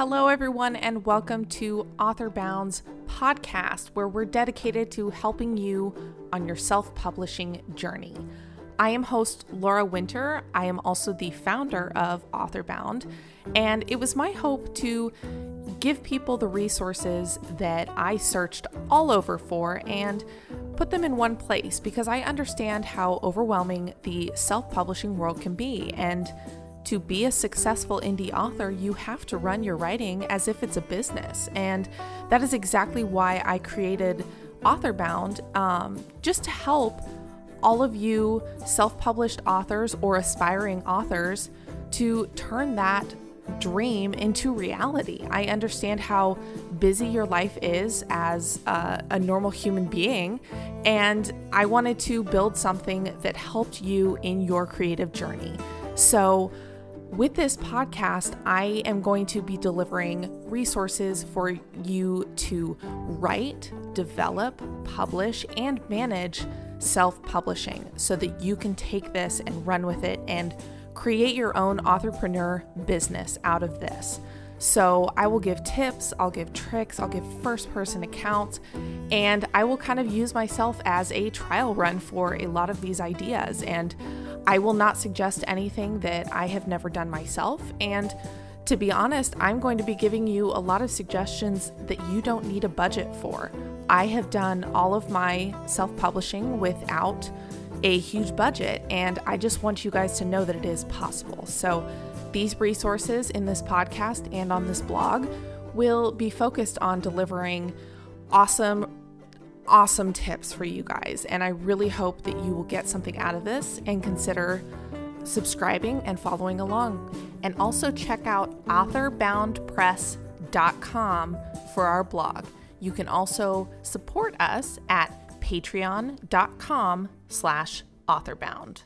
Hello, everyone, and welcome to Authorbound's podcast, where we're dedicated to helping you on your self publishing journey. I am host Laura Winter. I am also the founder of Authorbound, and it was my hope to give people the resources that I searched all over for and put them in one place because I understand how overwhelming the self publishing world can be. And to be a successful indie author, you have to run your writing as if it's a business. And that is exactly why I created Authorbound, um, just to help all of you self published authors or aspiring authors to turn that dream into reality. I understand how busy your life is as a, a, normal human being, and I wanted to build something that helped you in your creative journey. So, with this podcast, I am going to be delivering resources for you to write, develop, publish, and manage self publishing so that you can take this and run with it and create your own entrepreneur business out of this. So, I will give tips, I'll give tricks, I'll give first person accounts, and I will kind of use myself as a trial run for a lot of these ideas. And I will not suggest anything that I have never done myself. And to be honest, I'm going to be giving you a lot of suggestions that you don't need a budget for. I have done all of my self publishing without a huge budget, and I just want you guys to know that it is possible. So, these resources in this podcast and on this blog will be focused on delivering awesome awesome tips for you guys. And I really hope that you will get something out of this and consider subscribing and following along. And also check out authorboundpress.com for our blog. You can also support us at patreon.com slash authorbound.